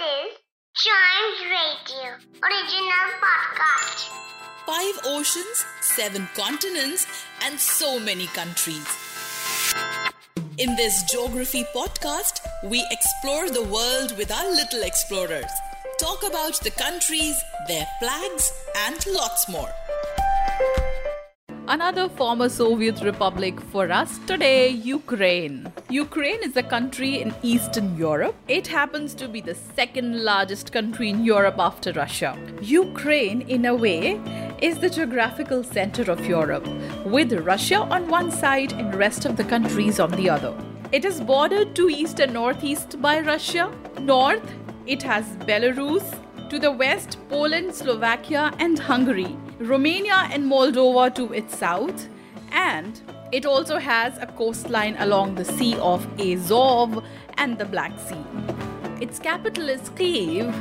is Chimes Radio, original podcast. Five oceans, seven continents, and so many countries. In this geography podcast, we explore the world with our little explorers, talk about the countries, their flags, and lots more. Another former Soviet republic for us today, Ukraine. Ukraine is a country in Eastern Europe. It happens to be the second largest country in Europe after Russia. Ukraine, in a way, is the geographical center of Europe, with Russia on one side and rest of the countries on the other. It is bordered to east and northeast by Russia. North, it has Belarus. To the west, Poland, Slovakia, and Hungary. Romania and Moldova to its south. And it also has a coastline along the Sea of Azov and the Black Sea. Its capital is Kyiv.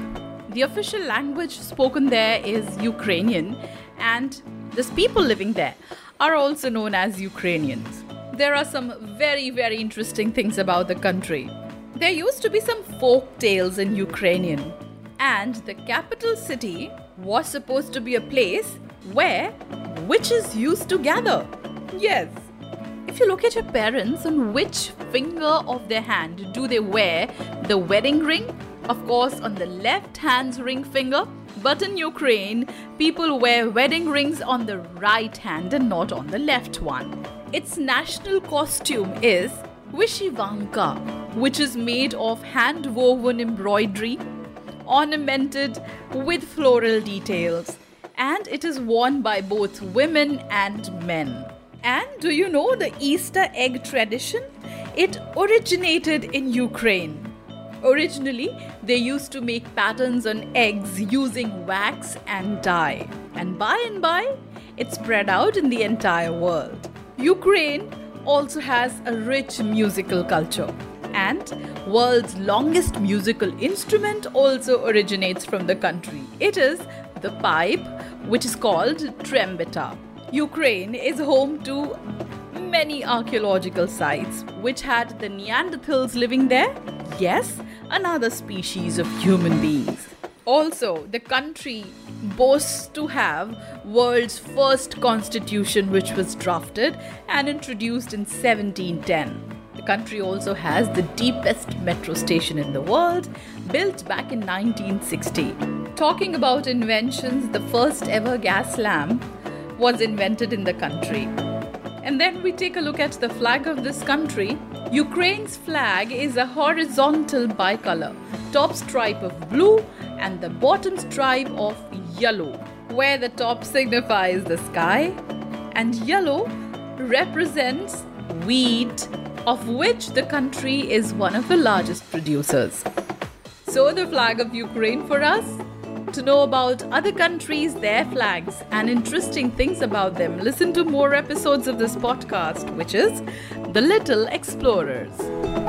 The official language spoken there is Ukrainian, and the people living there are also known as Ukrainians. There are some very, very interesting things about the country. There used to be some folk tales in Ukrainian, and the capital city was supposed to be a place where witches used to gather. Yes. If you look at your parents, on which finger of their hand do they wear the wedding ring? Of course, on the left hand's ring finger. But in Ukraine, people wear wedding rings on the right hand and not on the left one. Its national costume is Vyshyvanka, which is made of hand woven embroidery, ornamented with floral details, and it is worn by both women and men. And do you know the Easter egg tradition? It originated in Ukraine. Originally, they used to make patterns on eggs using wax and dye. And by and by, it spread out in the entire world. Ukraine also has a rich musical culture. And world's longest musical instrument also originates from the country. It is the pipe, which is called trembita. Ukraine is home to many archaeological sites which had the Neanderthals living there. Yes, another species of human beings. Also, the country boasts to have world's first constitution which was drafted and introduced in 1710. The country also has the deepest metro station in the world, built back in 1960. Talking about inventions, the first ever gas lamp was invented in the country. And then we take a look at the flag of this country. Ukraine's flag is a horizontal bicolor, top stripe of blue and the bottom stripe of yellow, where the top signifies the sky and yellow represents wheat, of which the country is one of the largest producers. So, the flag of Ukraine for us. To know about other countries, their flags, and interesting things about them, listen to more episodes of this podcast, which is The Little Explorers.